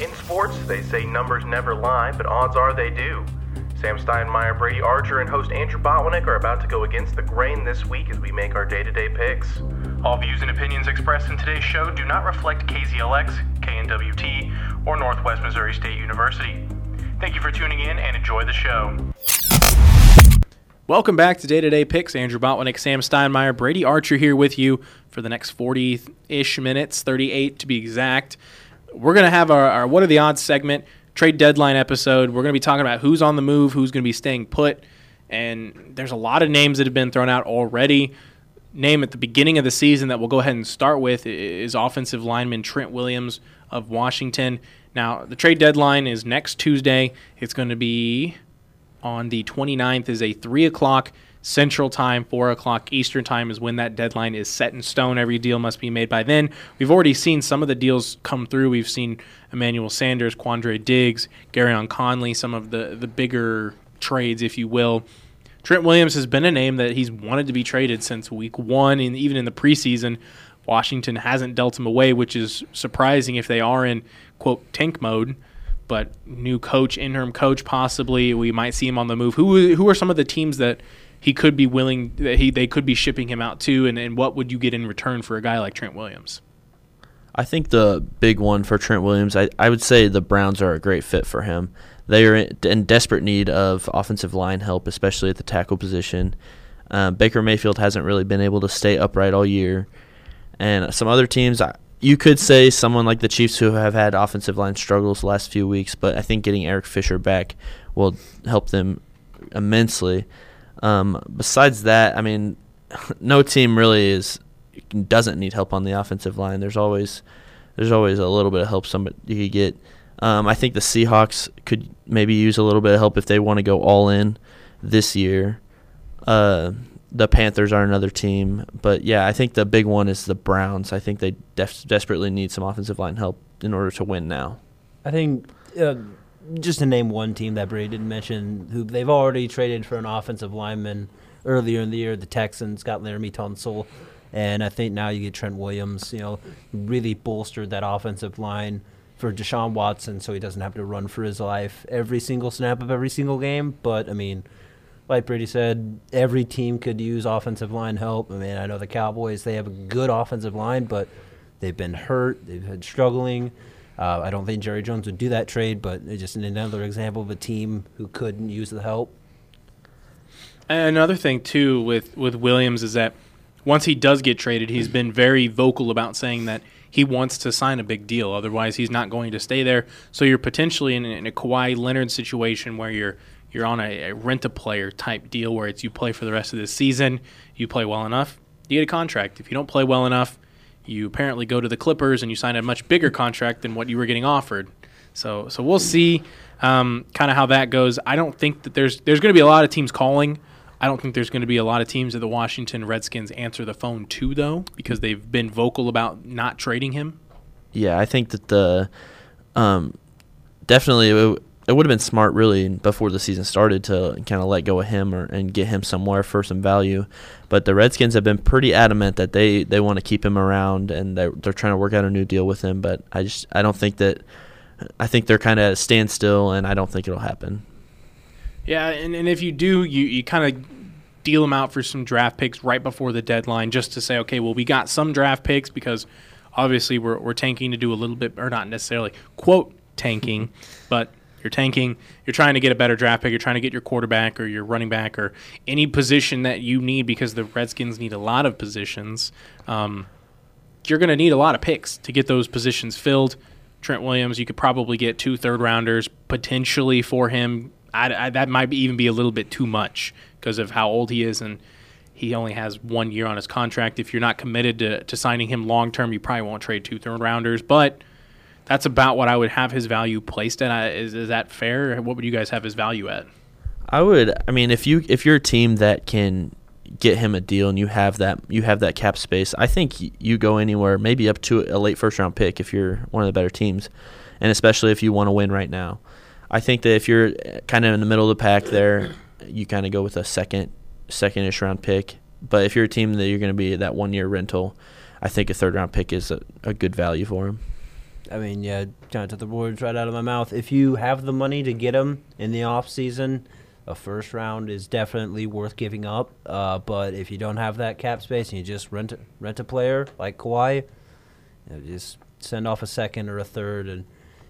In sports, they say numbers never lie, but odds are they do. Sam Steinmeier, Brady Archer, and host Andrew Botwinick are about to go against the grain this week as we make our day to day picks. All views and opinions expressed in today's show do not reflect KZLX, KNWT, or Northwest Missouri State University. Thank you for tuning in and enjoy the show. Welcome back to Day to Day Picks. Andrew Botwinick, Sam Steinmeier, Brady Archer here with you for the next 40 ish minutes, 38 to be exact we're going to have our, our What Are the Odds segment, trade deadline episode. We're going to be talking about who's on the move, who's going to be staying put. And there's a lot of names that have been thrown out already. Name at the beginning of the season that we'll go ahead and start with is offensive lineman Trent Williams of Washington. Now, the trade deadline is next Tuesday. It's going to be on the 29th is a 3 o'clock Central Time, 4 o'clock Eastern Time is when that deadline is set in stone. Every deal must be made by then. We've already seen some of the deals come through. We've seen Emmanuel Sanders, Quandre Diggs, Gareon Conley, some of the, the bigger trades, if you will. Trent Williams has been a name that he's wanted to be traded since week one, and even in the preseason. Washington hasn't dealt him away, which is surprising if they are in, quote, tank mode but new coach, interim coach, possibly. We might see him on the move. Who who are some of the teams that he could be willing that he they could be shipping him out to, and, and what would you get in return for a guy like Trent Williams? I think the big one for Trent Williams, I, I would say the Browns are a great fit for him. They are in desperate need of offensive line help, especially at the tackle position. Um, Baker Mayfield hasn't really been able to stay upright all year, and some other teams. You could say someone like the Chiefs who have had offensive line struggles the last few weeks, but I think getting Eric Fisher back will help them immensely. Um, besides that, I mean, no team really is doesn't need help on the offensive line. There's always there's always a little bit of help somebody you could get. Um, I think the Seahawks could maybe use a little bit of help if they want to go all in this year. Uh, the Panthers are another team, but yeah, I think the big one is the Browns. I think they def- desperately need some offensive line help in order to win now. I think uh, just to name one team that Brady didn't mention, who they've already traded for an offensive lineman earlier in the year. The Texans got Laremy Tunsil, and I think now you get Trent Williams. You know, really bolstered that offensive line for Deshaun Watson, so he doesn't have to run for his life every single snap of every single game. But I mean, like Brady said, every team could use offensive line help. I mean, I know the Cowboys they have a good offensive line, but they've been hurt, they've been struggling. Uh, I don't think Jerry Jones would do that trade, but just another example of a team who couldn't use the help. And Another thing too with with Williams is that once he does get traded, he's been very vocal about saying that he wants to sign a big deal. Otherwise, he's not going to stay there. So you're potentially in, in a Kawhi Leonard situation where you're you're on a, a rent a player type deal where it's you play for the rest of the season, you play well enough, you get a contract. If you don't play well enough, you apparently go to the Clippers and you sign a much bigger contract than what you were getting offered. So so we'll see um, kind of how that goes. I don't think that there's there's going to be a lot of teams calling. I don't think there's going to be a lot of teams that the Washington Redskins answer the phone to though because they've been vocal about not trading him. Yeah, I think that the um, definitely it, would have been smart really before the season started to kind of let go of him or and get him somewhere for some value. But the Redskins have been pretty adamant that they, they want to keep him around and they're, they're trying to work out a new deal with him. But I just I don't think that I think they're kind of at a standstill and I don't think it'll happen. Yeah, and, and if you do, you, you kind of deal them out for some draft picks right before the deadline just to say, okay, well, we got some draft picks because obviously we're, we're tanking to do a little bit, or not necessarily, quote, tanking, but you're tanking. You're trying to get a better draft pick. You're trying to get your quarterback or your running back or any position that you need because the Redskins need a lot of positions. Um, you're going to need a lot of picks to get those positions filled. Trent Williams, you could probably get two third rounders potentially for him. I, I, that might be, even be a little bit too much because of how old he is and he only has one year on his contract. If you're not committed to, to signing him long term, you probably won't trade two third rounders. But that's about what I would have his value placed at. Is is that fair? What would you guys have his value at? I would. I mean, if you if you're a team that can get him a deal and you have that you have that cap space, I think you go anywhere, maybe up to a late first round pick if you're one of the better teams, and especially if you want to win right now. I think that if you're eh, kind of in the middle of the pack there, you kind of go with a second second-ish round pick. But if you're a team that you're going to be that one year rental, I think a third round pick is a, a good value for him. I mean, yeah, kind of took the words right out of my mouth. If you have the money to get him in the off season, a first round is definitely worth giving up. Uh, but if you don't have that cap space and you just rent a, rent a player like Kawhi, you know, just send off a second or a third and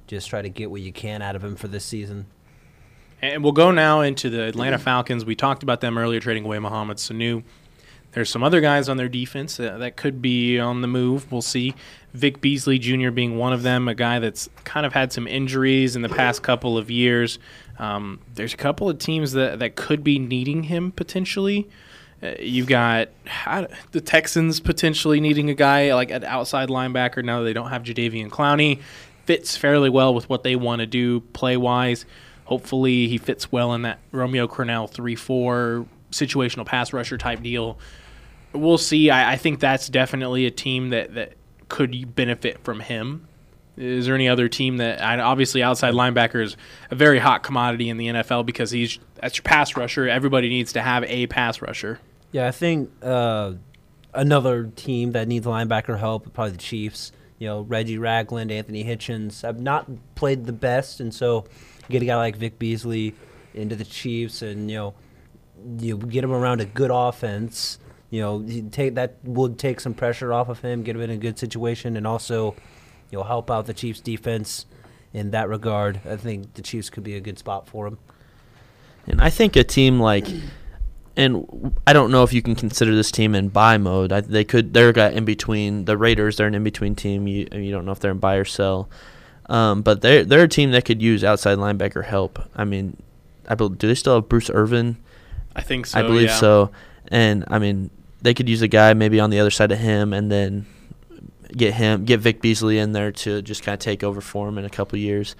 just try to get what you can out of him for this season. And we'll go now into the Atlanta Falcons. We talked about them earlier, trading away Mohamed Sanu. There's some other guys on their defense that, that could be on the move. We'll see. Vic Beasley Jr. being one of them, a guy that's kind of had some injuries in the past couple of years. Um, there's a couple of teams that, that could be needing him potentially. Uh, you've got how, the Texans potentially needing a guy like an outside linebacker now that they don't have Jadeveon Clowney. Fits fairly well with what they want to do play wise. Hopefully, he fits well in that Romeo Crennel 3 4 situational pass rusher type deal. We'll see. I, I think that's definitely a team that, that could benefit from him. Is there any other team that obviously outside linebacker is a very hot commodity in the NFL because he's that's your pass rusher. Everybody needs to have a pass rusher. Yeah, I think uh, another team that needs linebacker help probably the Chiefs. You know, Reggie Ragland, Anthony Hitchens have not played the best, and so you get a guy like Vic Beasley into the Chiefs, and you know, you get him around a good offense you know, take that would take some pressure off of him, get him in a good situation, and also, you know, help out the Chiefs' defense in that regard. I think the Chiefs could be a good spot for him. And I think a team like, and I don't know if you can consider this team in buy mode. I, they could. They're got in between. The Raiders. They're an in between team. You you don't know if they're in buy or sell. Um, but they're they're a team that could use outside linebacker help. I mean, I do they still have Bruce Irvin? I think so. I believe yeah. so. And I mean, they could use a guy maybe on the other side of him, and then get him, get Vic Beasley in there to just kind of take over for him in a couple years.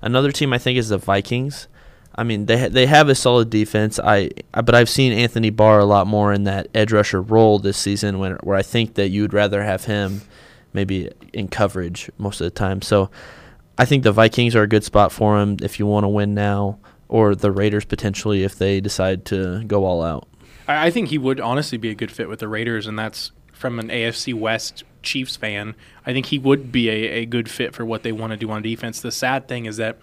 Another team I think is the Vikings. I mean, they ha- they have a solid defense. I, I but I've seen Anthony Barr a lot more in that edge rusher role this season, when where I think that you would rather have him maybe in coverage most of the time. So I think the Vikings are a good spot for him if you want to win now, or the Raiders potentially if they decide to go all out. I, think he would honestly be a good fit with the Raiders, and that's from an AFC West Chiefs fan. I think he would be a, a good fit for what they want to do on defense. The sad thing is that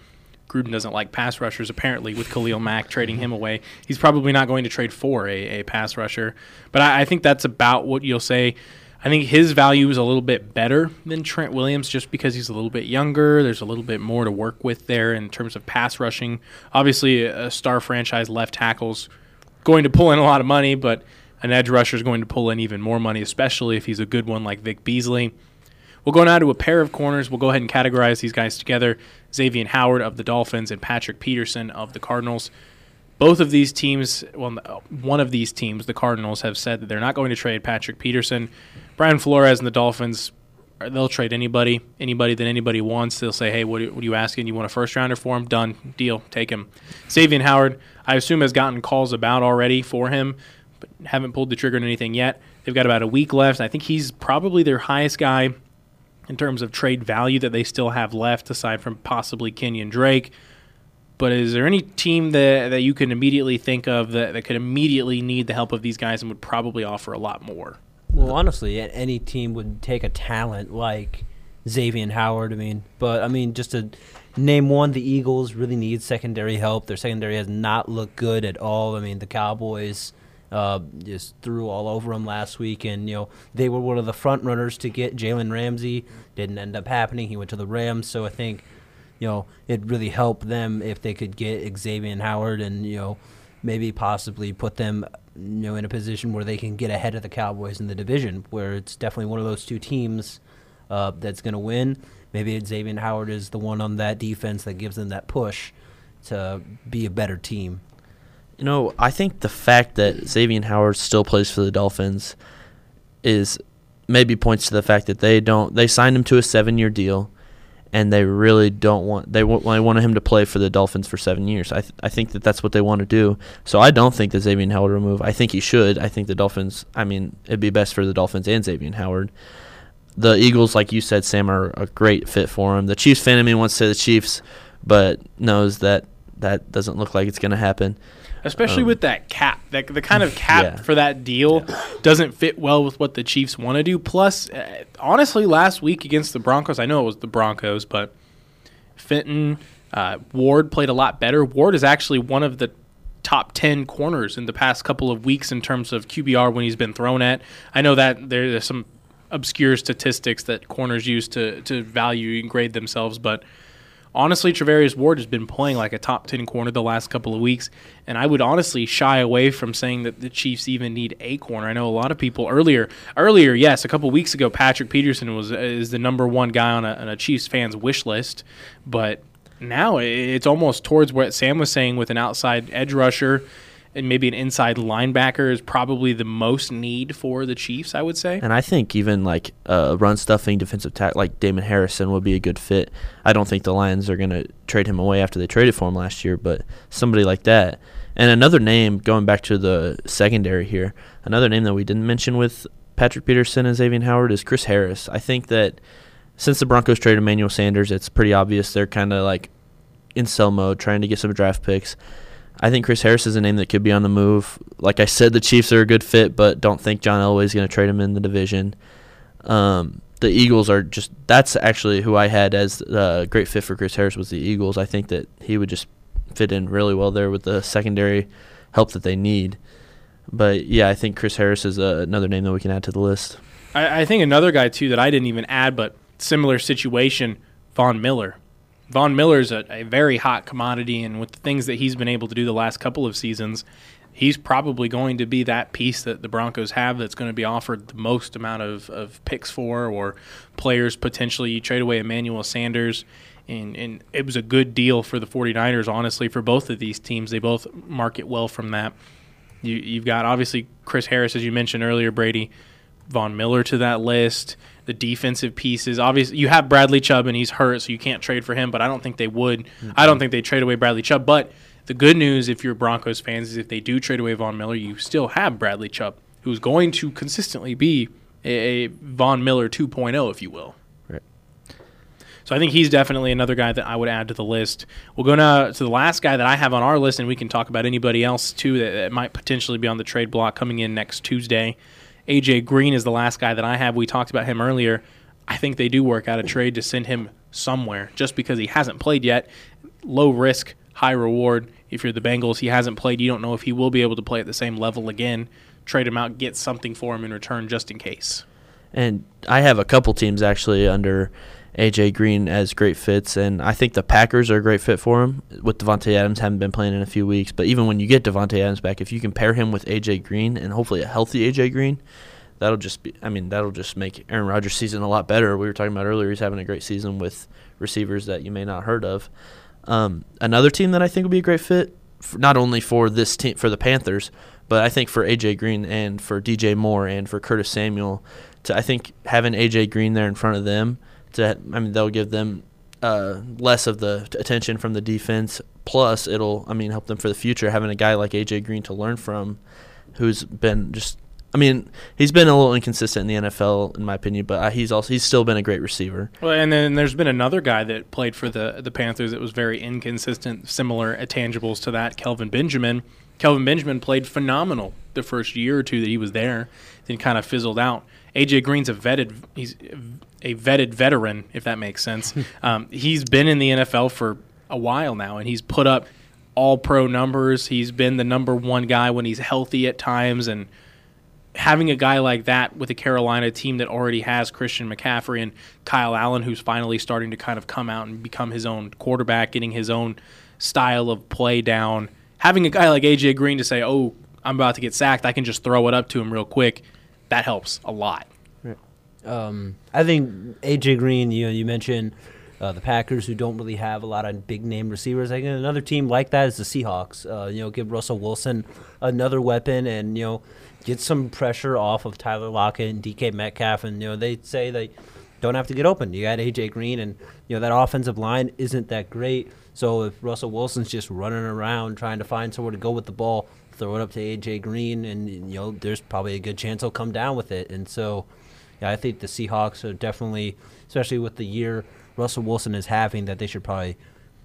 Gruden doesn't like pass rushers, apparently, with Khalil Mack trading him away. He's probably not going to trade for a, a pass rusher. But I, I think that's about what you'll say. I think his value is a little bit better than Trent Williams just because he's a little bit younger. There's a little bit more to work with there in terms of pass rushing. Obviously, a star franchise left tackles going to pull in a lot of money, but an edge rusher is going to pull in even more money, especially if he's a good one like Vic Beasley. We'll go now to a pair of corners. We'll go ahead and categorize these guys together Xavier Howard of the Dolphins and Patrick Peterson of the Cardinals. Both of these teams, well, uh, one of these teams, the Cardinals, have said that they're not going to trade Patrick Peterson. Brian Flores and the Dolphins, uh, they'll trade anybody, anybody that anybody wants. They'll say, hey, what, are you asking? You want a first rounder for him? Done. Deal. Take him. Xavier Howard, I assume has gotten calls about already for him, but haven't pulled the trigger on anything yet. They've got about a week left. I think he's probably their highest guy in terms of trade value that they still have left, aside from possibly Kenyon Drake. But is there any team that, that you can immediately think of that, that could immediately need the help of these guys and would probably offer a lot more? Well, honestly, any team would take a talent like Xavier Howard. I mean, but I mean, just to name one, the Eagles really need secondary help. Their secondary has not looked good at all. I mean, the Cowboys uh, just threw all over them last week, and you know they were one of the front runners to get Jalen Ramsey. Didn't end up happening. He went to the Rams, so I think you know it really helped them if they could get Xavier Howard and you know maybe possibly put them you know in a position where they can get ahead of the Cowboys in the division, where it's definitely one of those two teams uh, that's going to win maybe Xavier Howard is the one on that defense that gives them that push to be a better team. You know, I think the fact that Xavier Howard still plays for the Dolphins is maybe points to the fact that they don't they signed him to a seven year deal, and they really don't want they, w- they wanted him to play for the Dolphins for seven years. I th- I think that that's what they want to do. So I don't think that Xavier Howard will move. I think he should. I think the Dolphins. I mean, it'd be best for the Dolphins and Xavier Howard the Eagles, like you said, Sam, are a great fit for him. The Chiefs fan in me wants to say the Chiefs, but knows that that doesn't look like it's going to happen. Especially Um, with that cap. That the kind of cap Yeah. for that deal doesn't fit well with what the Chiefs want to do. Plus, uh, honestly, last week against the Broncos, I know it was the Broncos, but Fenton uh, Ward played a lot better. Ward is actually one of the top 10 corners in the past couple of weeks in terms of QBR when he's been thrown at. I know that there- there's some obscure statistics that corners use to, to value and grade themselves, but honestly, Charvarius Ward has been playing like a top 10 corner the last couple of weeks, and I would honestly shy away from saying that the Chiefs even need a corner. I know a lot of people earlier, earlier, yes, a couple of weeks ago, Patrick Peterson was is the number one guy on a, on a Chiefs fans wish list, but now it's almost towards what Sam was saying with an outside edge rusher and maybe an inside linebacker is probably the most need for the Chiefs, I would say. And I think even like a run stuffing defensive tackle like Damon Harrison would be a good fit. I don't think the Lions are going to trade him away after they traded for him last year, but somebody like that. And another name, going back to the secondary here, another name that we didn't mention with Patrick Peterson and Xavier Howard is Chris Harris. I think that since the Broncos traded Emmanuel Sanders, it's pretty obvious they're kind of like in sell mode, trying to get some draft picks. I think Chris Harris is a name that could be on the move. Like I said, the Chiefs are a good fit, but don't think John Elway is going to trade him in the division. Um, the Eagles are just that's actually who I had as a great fit for Chris Harris was the Eagles. I think that he would just fit in really well there with the secondary help that they need. But yeah, I think Chris Harris is uh, another name that we can add to the list. I, I think another guy too that I didn't even add, but similar situation, Von Miller. Von Miller's a, a very hot commodity, and with the things that he's been able to do the last couple of seasons, he's probably going to be that piece that the Broncos have that's going to be offered the most amount of, of picks for, or players potentially. You trade away Emmanuel Sanders, and, and it was a good deal for the 49ers, honestly, for both of these teams. They both market well from that. You, you've got obviously Chris Harris, as you mentioned earlier, Brady. Von Miller to that list. The defensive pieces, obviously, you have Bradley Chubb and he's hurt, so you can't trade for him. But I don't think they would. I don't mm-hmm. think they trade away Bradley Chubb. But the good news, if you're Broncos fans, is if they do trade away Von Miller, you still have Bradley Chubb, who's going to consistently be a, a Von Miller 2.0, if you will. Right. So I think he's definitely another guy that I would add to the list. We'll go now to the last guy that I have on our list, and we can talk about anybody else too that, that might potentially be on the trade block coming in next Tuesday. AJ Green is the last guy that I have. We talked about him earlier. I think they do work out a trade to send him somewhere just because he hasn't played yet. Low risk, high reward. If you're the Bengals, he hasn't played. You don't know if he will be able to play at the same level again. Trade him out, get something for him in return just in case. And I have a couple teams actually under AJ Green as great fits, and I think the Packers are a great fit for him. With Davante Adams, haven't been playing in a few weeks, but even when you get Davante Adams back, if you can pair him with AJ Green and hopefully a healthy AJ Green, that'll just be. I mean, that'll just make Aaron Rodgers' season a lot better. We were talking about earlier; he's having a great season with receivers that you may not heard of. Um, another team that I think would be a great fit, not only for this team for the Panthers, but I think for AJ Green and for DJ Moore and for Curtis Samuel. To I think having AJ Green there in front of them, to I mean they'll give them uh, less of the attention from the defense. Plus, it'll I mean help them for the future having a guy like AJ Green to learn from, who's been just. I mean, he's been a little inconsistent in the NFL, in my opinion, but uh, he's also he's still been a great receiver. Well, and then there's been another guy that played for the the Panthers that was very inconsistent, similar tangibles to that, Kelvin Benjamin. Kelvin Benjamin played phenomenal the first year or two that he was there, then kind of fizzled out. AJ Green's a vetted he's a vetted veteran, if that makes sense. um, he's been in the NFL for a while now, and he's put up all pro numbers. He's been the number one guy when he's healthy at times, and having a guy like that with a Carolina team that already has Christian McCaffrey and Kyle Allen, who's finally starting to kind of come out and become his own quarterback, getting his own style of play down. Having a guy like AJ Green to say, "Oh, I'm about to get sacked," I can just throw it up to him real quick. That helps a lot. Um, I think AJ Green. You know, you mentioned uh, the Packers, who don't really have a lot of big name receivers. I think another team like that is the Seahawks. Uh, you know, give Russell Wilson another weapon, and you know, get some pressure off of Tyler Lockett and DK Metcalf. And you know, they say they don't have to get open. You got AJ Green, and you know that offensive line isn't that great. So if Russell Wilson's just running around trying to find somewhere to go with the ball, throw it up to AJ Green, and you know, there's probably a good chance he'll come down with it. And so. Yeah, I think the Seahawks are definitely, especially with the year Russell Wilson is having, that they should probably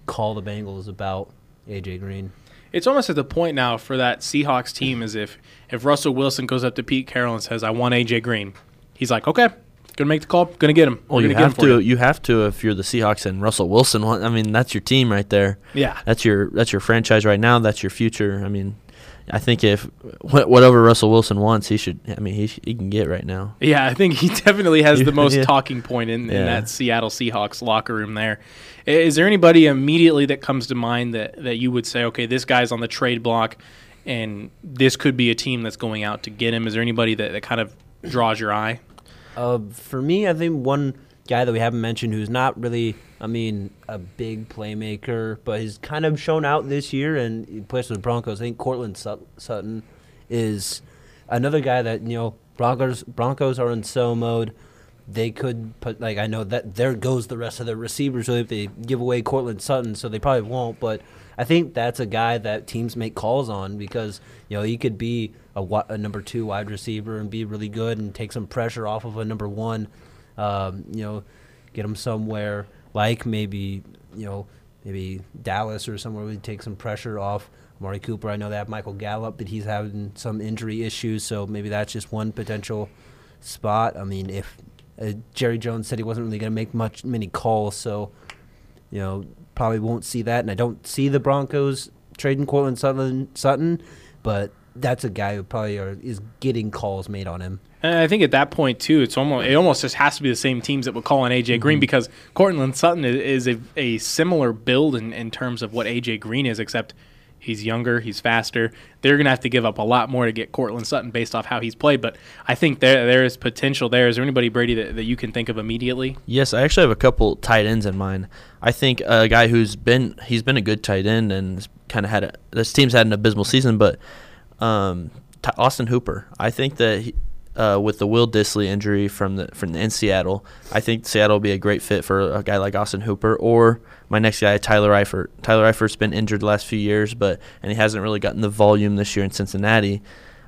call the Bengals about AJ Green. It's almost at the point now for that Seahawks team as if if Russell Wilson goes up to Pete Carroll and says, "I want AJ Green," he's like, "Okay, gonna make the call, gonna get him." Well, We're you get have for to. you." You have to if you're the Seahawks and Russell Wilson. I mean, that's your team right there. Yeah, That's your that's your franchise right now. That's your future. I mean, I think if wh- whatever Russell Wilson wants, he should. I mean, he he can get right now. Yeah, I think he definitely has the most Yeah. talking point in, in Yeah. that Seattle Seahawks locker room There, is there anybody immediately that comes to mind that, that you would say, okay, this guy's on the trade block and this could be a team that's going out to get him? Is there anybody that, that kind of draws your eye? Uh, for me, I think one guy that we haven't mentioned who's not really, I mean, a big playmaker, but he's kind of shown out this year and he plays for the Broncos. I think Courtland Sut- Sutton is another guy that, you know, Broncos Broncos are in sell mode. They could put, like, I know that there goes the rest of the receivers if they give away Courtland Sutton, so they probably won't, but I think that's a guy that teams make calls on because, you know, he could be a, a number two wide receiver and be really good and take some pressure off of a number one. Um, you know, get him somewhere like maybe you know maybe Dallas or somewhere we take some pressure off. Amari Cooper, I know they have Michael Gallup, but he's having some injury issues, so maybe that's just one potential spot. I mean, if uh, Jerry Jones said he wasn't really going to make much many calls, so you know probably won't see that, and I don't see the Broncos trading Courtland Sutton, Sutton, but that's a guy who probably are, is getting calls made on him. And I think at that point too, it's almost it almost just has to be the same teams that would call on AJ Mm-hmm. Green because Courtland Sutton is, is a, a similar build in, in terms of what AJ Green is, except he's younger, he's faster. They're gonna have to give up a lot more to get Courtland Sutton based off how he's played. But I think there there is potential there. Is there anybody Brady that, that you can think of immediately? Yes, I actually have a couple tight ends in mind. I think a guy who's been he's been a good tight end and kind of had a, this team's had an abysmal season, but um, Austin Hooper. I think that he, uh, with the Will Dissly injury from the from the, in Seattle, I think Seattle will be a great fit for a guy like Austin Hooper or my next guy Tyler Eifert. Tyler Eifert's been injured the last few years, but and he hasn't really gotten the volume this year in Cincinnati.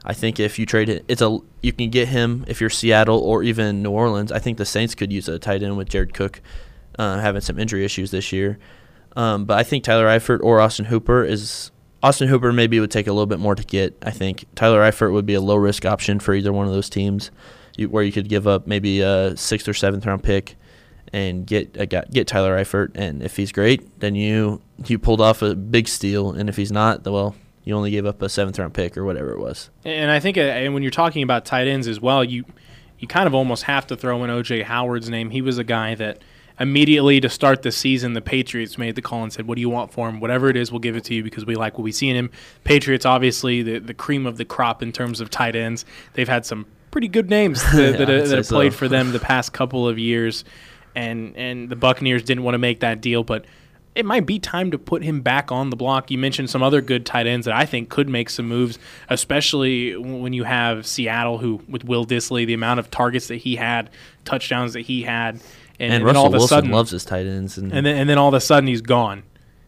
I think if you trade it, it's a you can get him if you're Seattle or even New Orleans. I think the Saints could use a tight end with Jared Cook uh, having some injury issues this year. Um, but I think Tyler Eifert or Austin Hooper is Austin Hooper maybe would take a little bit more to get. I think Tyler Eifert would be a low risk option for either one of those teams, you, where you could give up maybe a sixth or seventh round pick and get a, get Tyler Eifert. And if he's great, then you you pulled off a big steal. And if he's not, well, you only gave up a seventh round pick or whatever it was. And I think, uh, and when you're talking about tight ends as well, you you kind of almost have to throw in OJ Howard's name. He was a guy that immediately to start the season, the Patriots made the call and said, "What do you want for him? Whatever it is, we'll give it to you because we like what we see in him." Patriots, obviously, the the cream of the crop in terms of tight ends. They've had some pretty good names that, Yeah, that, that have so. played for them the past couple of years, and and the Buccaneers didn't want to make that deal, but it might be time to put him back on the block. You mentioned some other good tight ends that I think could make some moves, especially when you have Seattle, who with Will Dissly, the amount of targets that he had, touchdowns that he had, and, And, Russell all of a Wilson sudden, loves his tight ends. And, and then and then all of a sudden he's gone.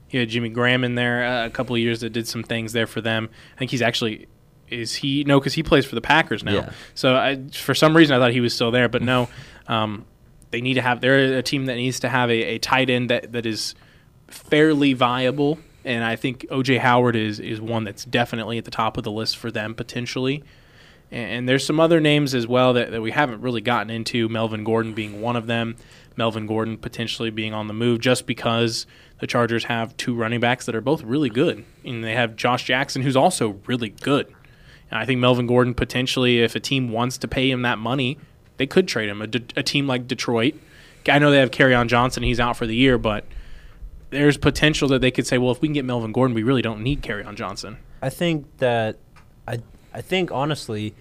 You had Jimmy Graham in there uh, a couple of years that did some things there for them. I think he's actually is he no because he plays for the Packers now. Yeah. So I, for some reason I thought he was still there, but no. Um, they need to have they're a team that needs to have a, a tight end that, that is fairly viable, and I think OJ Howard is is one that's definitely at the top of the list for them potentially. And, and there's some other names as well that, that we haven't really gotten into. Melvin Gordon being one of them. Melvin Gordon potentially being on the move just because the Chargers have two running backs that are both really good, and they have Josh Jackson who's also really good. And I think Melvin Gordon potentially, if a team wants to pay him that money, they could trade him. A, De- a team like Detroit, I know they have on Johnson; he's out for the year, but there's potential that they could say, well, if we can get Melvin Gordon, we really don't need on Johnson. I think that I I think honestly,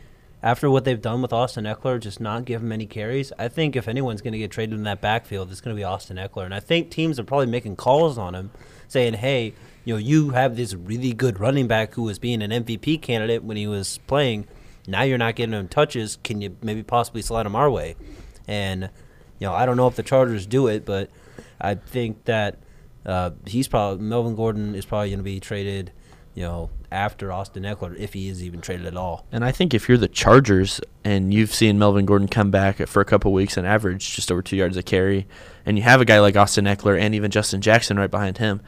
after what they've done with Austin Ekeler, just not give him any carries. I think if anyone's going to get traded in that backfield, it's going to be Austin Ekeler, and I think teams are probably making calls on him, saying, "Hey, you know, you have this really good running back who was being an MVP candidate when he was playing. Now you're not getting him touches. Can you maybe possibly slide him our way?" And you know, I don't know if the Chargers do it, but I think that uh, he's probably Melvin Gordon is probably going to be traded, you know, after Austin Ekeler if he is even traded at all. And I think if you're the Chargers and you've seen Melvin Gordon come back for a couple weeks and average just over two yards a carry, and you have a guy like Austin Ekeler and even Justin Jackson right behind him,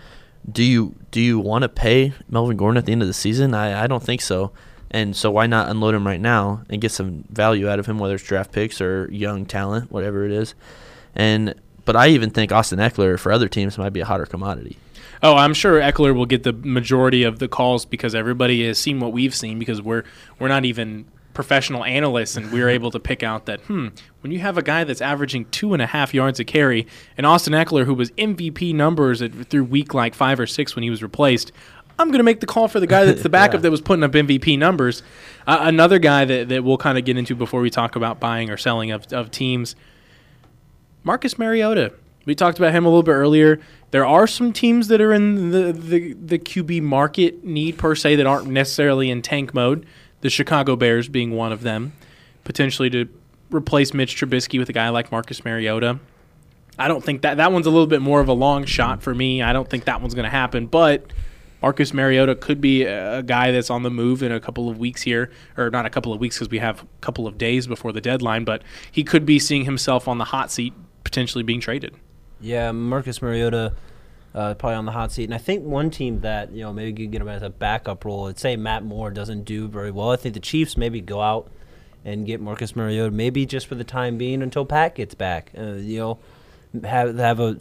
do you do you want to pay Melvin Gordon at the end of the season? I, I don't think so. And so why not unload him right now and get some value out of him, whether it's draft picks or young talent, whatever it is. And but I even think Austin Eckler for other teams might be a hotter commodity. Oh, I'm sure Ekeler will get the majority of the calls because everybody has seen what we've seen because we're we're not even professional analysts and we're able to pick out that hmm when you have a guy that's averaging two and a half yards a carry and Austin Ekeler who was MVP numbers at, through week like five or six when he was replaced. I'm going to make the call for the guy that's the backup Yeah. that was putting up MVP numbers. Uh, another guy that, that we'll kind of get into before we talk about buying or selling of, of teams Marcus Mariota. We talked about him a little bit earlier. There are some teams that are in the, the, the QB market need per se that aren't necessarily in tank mode. The Chicago Bears being one of them, potentially to replace Mitch Trubisky with a guy like Marcus Mariota. I don't think that that one's a little bit more of a long shot for me. I don't think that one's going to happen, but Marcus Mariota could be a guy that's on the move in a couple of weeks here, or not a couple of weeks because we have a couple of days before the deadline, but he could be seeing himself on the hot seat, potentially being traded. Yeah, Marcus Mariota uh, probably on the hot seat, and I think one team that you know maybe could get him as a backup role. Let's say Matt Moore doesn't do very well. I think the Chiefs maybe go out and get Marcus Mariota, maybe just for the time being until Pat gets back. Uh, you know, have have a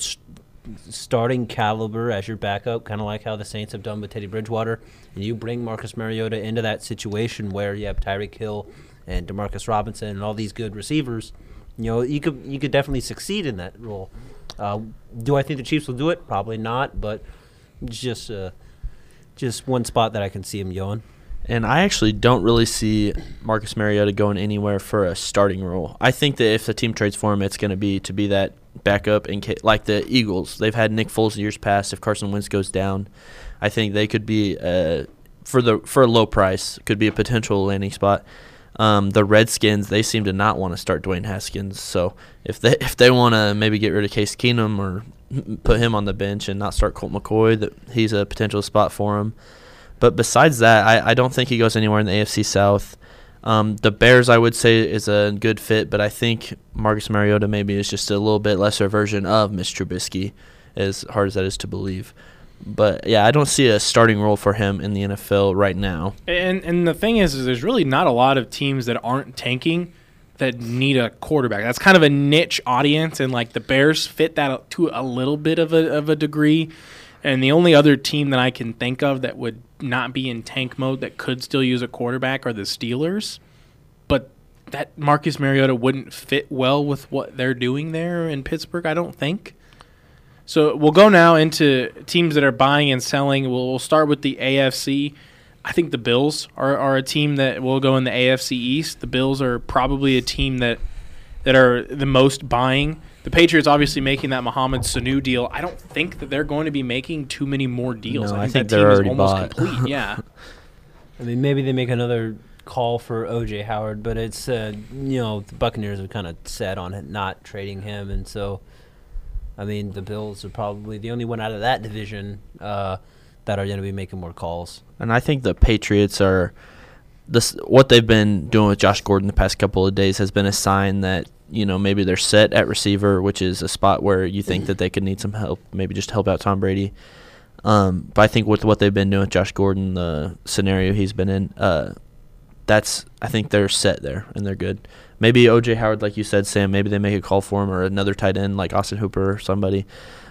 starting caliber as your backup, kind of like how the Saints have done with Teddy Bridgewater, and you bring Marcus Mariota into that situation where you have Tyreek Hill and Demarcus Robinson and all these good receivers. You know, you could you could definitely succeed in that role. Uh, do I think the Chiefs will do it? Probably not, but just uh, just one spot that I can see him going. And I actually don't really see Marcus Mariota going anywhere for a starting role. I think that if the team trades for him, it's going to be to be that backup in like the Eagles. They've had Nick Foles years past. If Carson Wentz goes down, I think they could be uh, for the for a low price could be a potential landing spot. Um, the Redskins they seem to not want to start Dwayne Haskins. So if they if they want to maybe get rid of Case Keenum or put him on the bench and not start Colt McCoy, that he's a potential spot for him. But besides that, I, I don't think he goes anywhere in the AFC South. Um, the Bears, I would say, is a good fit, but I think Marcus Mariota maybe is just a little bit lesser version of Mitch Trubisky, as hard as that is to believe. But yeah, I don't see a starting role for him in the NFL right now. And and the thing is, is there's really not a lot of teams that aren't tanking that need a quarterback. That's kind of a niche audience, and like the Bears fit that to a little bit of a of a degree. And the only other team that I can think of that would not be in tank mode that could still use a quarterback are the Steelers. But that Marcus Mariota wouldn't fit well with what they're doing there in Pittsburgh, I don't think. So we'll go now into teams that are buying and selling. We'll, we'll start with the AFC. I think the Bills are, are a team that will go in the AFC East. The Bills are probably a team that that are the most buying. The Patriots obviously making that Mohamed Sanu deal. I don't think that they're going to be making too many more deals. No, I I think, think that they're team is already almost bought. complete. Yeah. I mean, maybe they make another call for OJ Howard, but it's uh, you know the Buccaneers have kind of set on it not trading him, and so I mean the Bills are probably the only one out of that division uh, that are going to be making more calls. And I think the Patriots are this what they've been doing with Josh Gordon the past couple of days has been a sign that you know maybe they're set at receiver, which is a spot where you think that they could need some help, maybe just help out Tom Brady. Um, but I think with what they've been doing with Josh Gordon, the scenario he's been in, uh, that's I think they're set there and they're good. Maybe OJ Howard, like you said, Sam. Maybe they make a call for him or another tight end like Austin Hooper or somebody.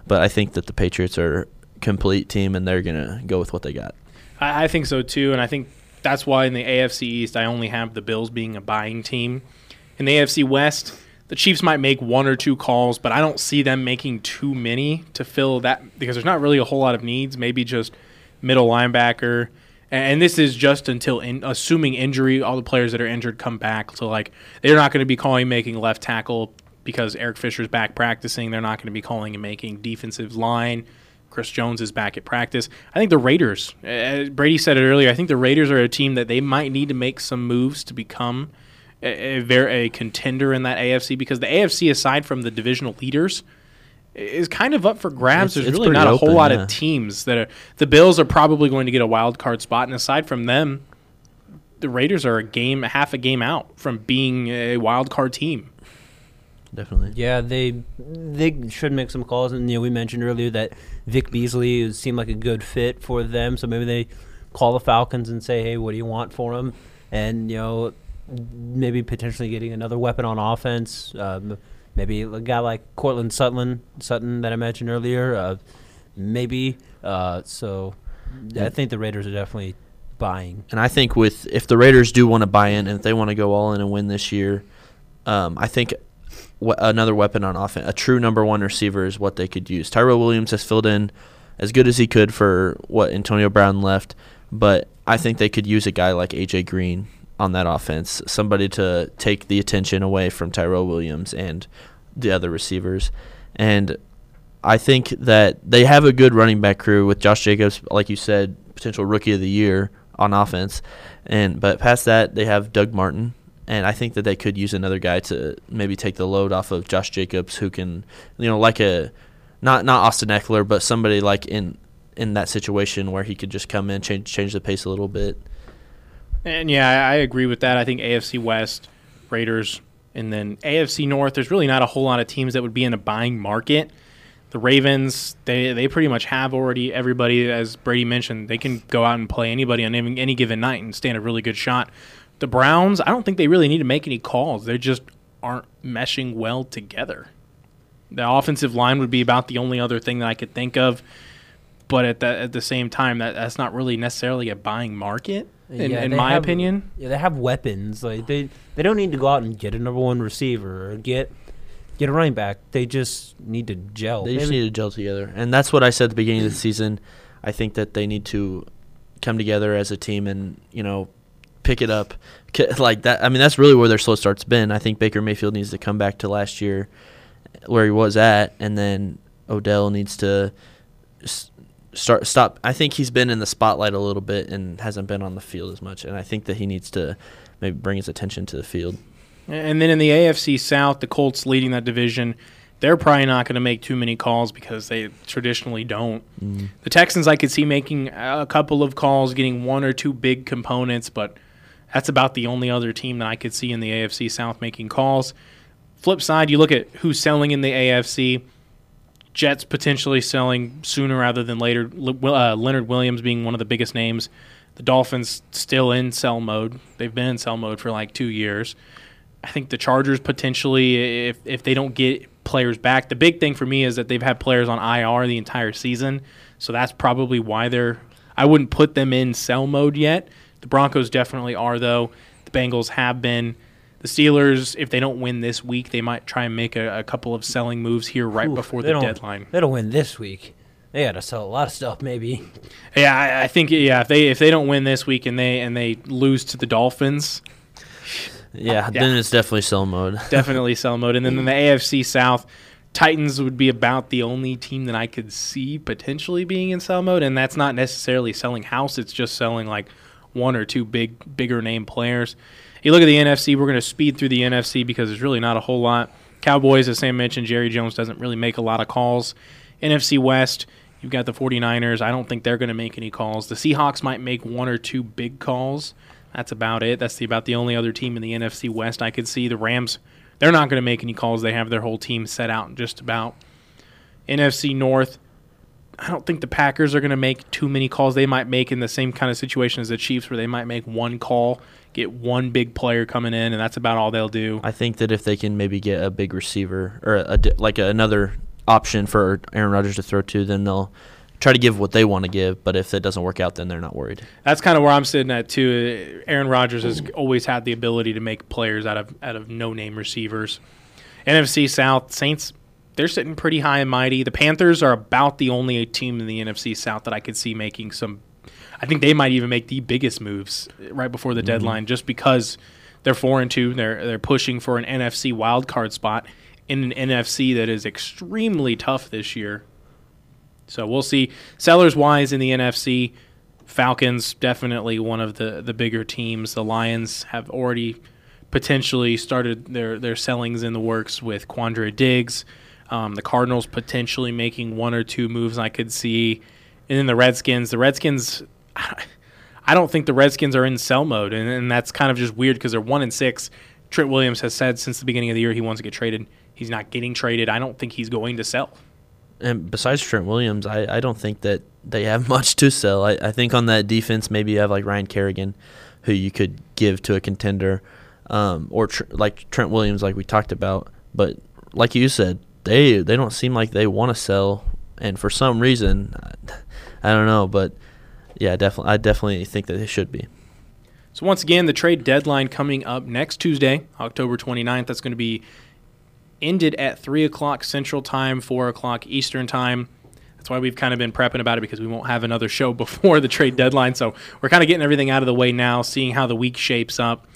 But I think that the Patriots are complete team and they're gonna go with what they got. I, I think so too, and I think that's why in the AFC East I only have the Bills being a buying team. In the AFC West, the Chiefs might make one or two calls, but I don't see them making too many to fill that because there's not really a whole lot of needs. Maybe just middle linebacker, and, this is just until in, assuming injury, all the players that are injured come back. So like they're not going to be calling making left tackle because Eric Fisher's back practicing. They're not going to be calling and making defensive line. Chris Jones is back at practice. I think the Raiders, uh, Brady said it earlier, I think the Raiders are a team that they might need to make some moves to become a, a, a contender in that AFC because the AFC, aside from the divisional leaders, is kind of up for grabs. It's- There's it's really pretty not a whole open, lot yeah. of teams that are. The Bills are probably going to get a wild card spot, and aside from them, the Raiders are a game, half a game out from being a wild card team. definitely. Yeah, they they should make some calls, and you know we mentioned earlier that Vic Beasley seemed like a good fit for them, so maybe they call the Falcons and say, "Hey, what do you want for him?" And you know, maybe potentially getting another weapon on offense. Um, maybe a guy like Courtland Sutton, Sutton that I mentioned earlier. Uh, maybe. Uh, so I think the Raiders are definitely buying. And I think with if the Raiders do want to buy in and if they want to go all in and win this year, um, I think w- another weapon on offense, a true number one receiver, is what they could use. Tyrell Williams has filled in as good as he could for what Antonio Brown left, but I think they could use a guy like AJ Green on that offense, somebody to take the attention away from Tyrell Williams and the other receivers. And I think that they have a good running back crew with Josh Jacobs, like you said, potential rookie of the year on offense. And but past that, they have Doug Martin, and I think that they could use another guy to maybe take the load off of Josh Jacobs, who can, you know, like a not not Austin Ekeler, but somebody like in in that situation where he could just come in, change change the pace a little bit. And yeah, I agree with that. I think AFC West, Raiders, and then AFC North. There's really not a whole lot of teams that would be in a buying market. The Ravens, they they pretty much have already everybody, as Brady mentioned. They can go out and play anybody on any, any given night and stand a really good shot. The Browns, I don't think they really need to make any calls. They just aren't meshing well together. The offensive line would be about the only other thing that I could think of. But at the at the same time, that that's not really necessarily a buying market, in, Yeah, in my have- opinion. Yeah, they have weapons. Like they they don't need to go out and get a number one receiver or get get a running back. They just need to gel. They just Maybe- need to gel together, and that's what I said at the beginning of the season. I think that they need to come together as a team and you know pick it up like that. I mean, that's really where their slow start's been. I think Baker Mayfield needs to come back to last year where he was at, and then Odell needs to s- start stop. I think he's been in the spotlight a little bit and hasn't been on the field as much, and I think that he needs to maybe bring his attention to the field. And then in the AFC South, the Colts leading that division, they're probably not going to make too many calls because they traditionally don't. Mm. The Texans, I could see making a couple of calls, getting one or two big components, but that's about the only other team that I could see in the AFC South making calls. Flip side, you look at who's selling in the AFC. Jets potentially selling sooner rather than later. Uh, Leonard Williams being one of the biggest names. The Dolphins still in sell mode. They've been in sell mode for like two years. I think the Chargers potentially, if if they don't get players back, the big thing for me is that they've had players on IR the entire season, so that's probably why they're. I wouldn't put them in sell mode yet. The Broncos definitely are though. The Bengals have been. The Steelers, if they don't win this week, they might try and make a, a couple of selling moves here right before the deadline. They don't win this week. They got to sell a lot of stuff, maybe. Yeah, I, I think yeah, if they if they don't win this week and they and they lose to the Dolphins, Yeah, then it's definitely sell mode. definitely sell mode. And then in the AFC South, Titans would be about the only team that I could see potentially being in sell mode, and that's not necessarily selling house. It's just selling like one or two big bigger name players. You look at the NFC. We're going to speed through the NFC because there's really not a whole lot. Cowboys, as Sam mentioned, Jerry Jones doesn't really make a lot of calls. NFC West, you've got the 49ers. I don't think they're going to make any calls. The Seahawks might make one or two big calls. That's about it. That's the, about the only other team in the NFC West I could see. The Rams, they're not going to make any calls. They have their whole team set out just about. NFC North, I don't think the Packers are going to make too many calls. They might make in the same kind of situation as the Chiefs, where they might make one call, get one big player coming in, and that's about all they'll do. I think that if they can maybe get a big receiver or a, like another option for Aaron Rodgers to throw to, then they'll try to give what they want to give. But if it doesn't work out, then they're not worried. That's kind of where I'm sitting at too. Aaron Rodgers has always had the ability to make players out of out of no name receivers. NFC South Saints, they're sitting pretty high and mighty. The Panthers are about the only team in the NFC South that I could see making some. I think they might even make the biggest moves right before the mm-hmm. deadline, just because they're four and two. They're they're pushing for an NFC wild card spot in an NFC that is extremely tough this year. So we'll see. Sellers wise in the NFC, Falcons definitely one of the the bigger teams. The Lions have already potentially started their their sellings in the works with Quandre Diggs. Um, the Cardinals potentially making one or two moves I could see, and then the Redskins. The Redskins, I don't think the Redskins are in sell mode, and, and that's kind of just weird because they're one and six. Trent Williams has said since the beginning of the year he wants to get traded. He's not getting traded. I don't think he's going to sell. And besides Trent Williams, I, I don't think that they have much to sell. I, I think on that defense, maybe you have like Ryan Kerrigan, who you could give to a contender, um, or tr- like Trent Williams, like we talked about. But like you said, they they don't seem like they want to sell, and for some reason, I don't know, but yeah, definitely, I definitely think that they should be. So once again, the trade deadline coming up next Tuesday, October 29th. That's going to be ended at 3 o'clock Central Time, 4 o'clock Eastern Time. That's why we've kind of been prepping about it because we won't have another show before the trade deadline. So we're kind of getting everything out of the way now, seeing how the week shapes up.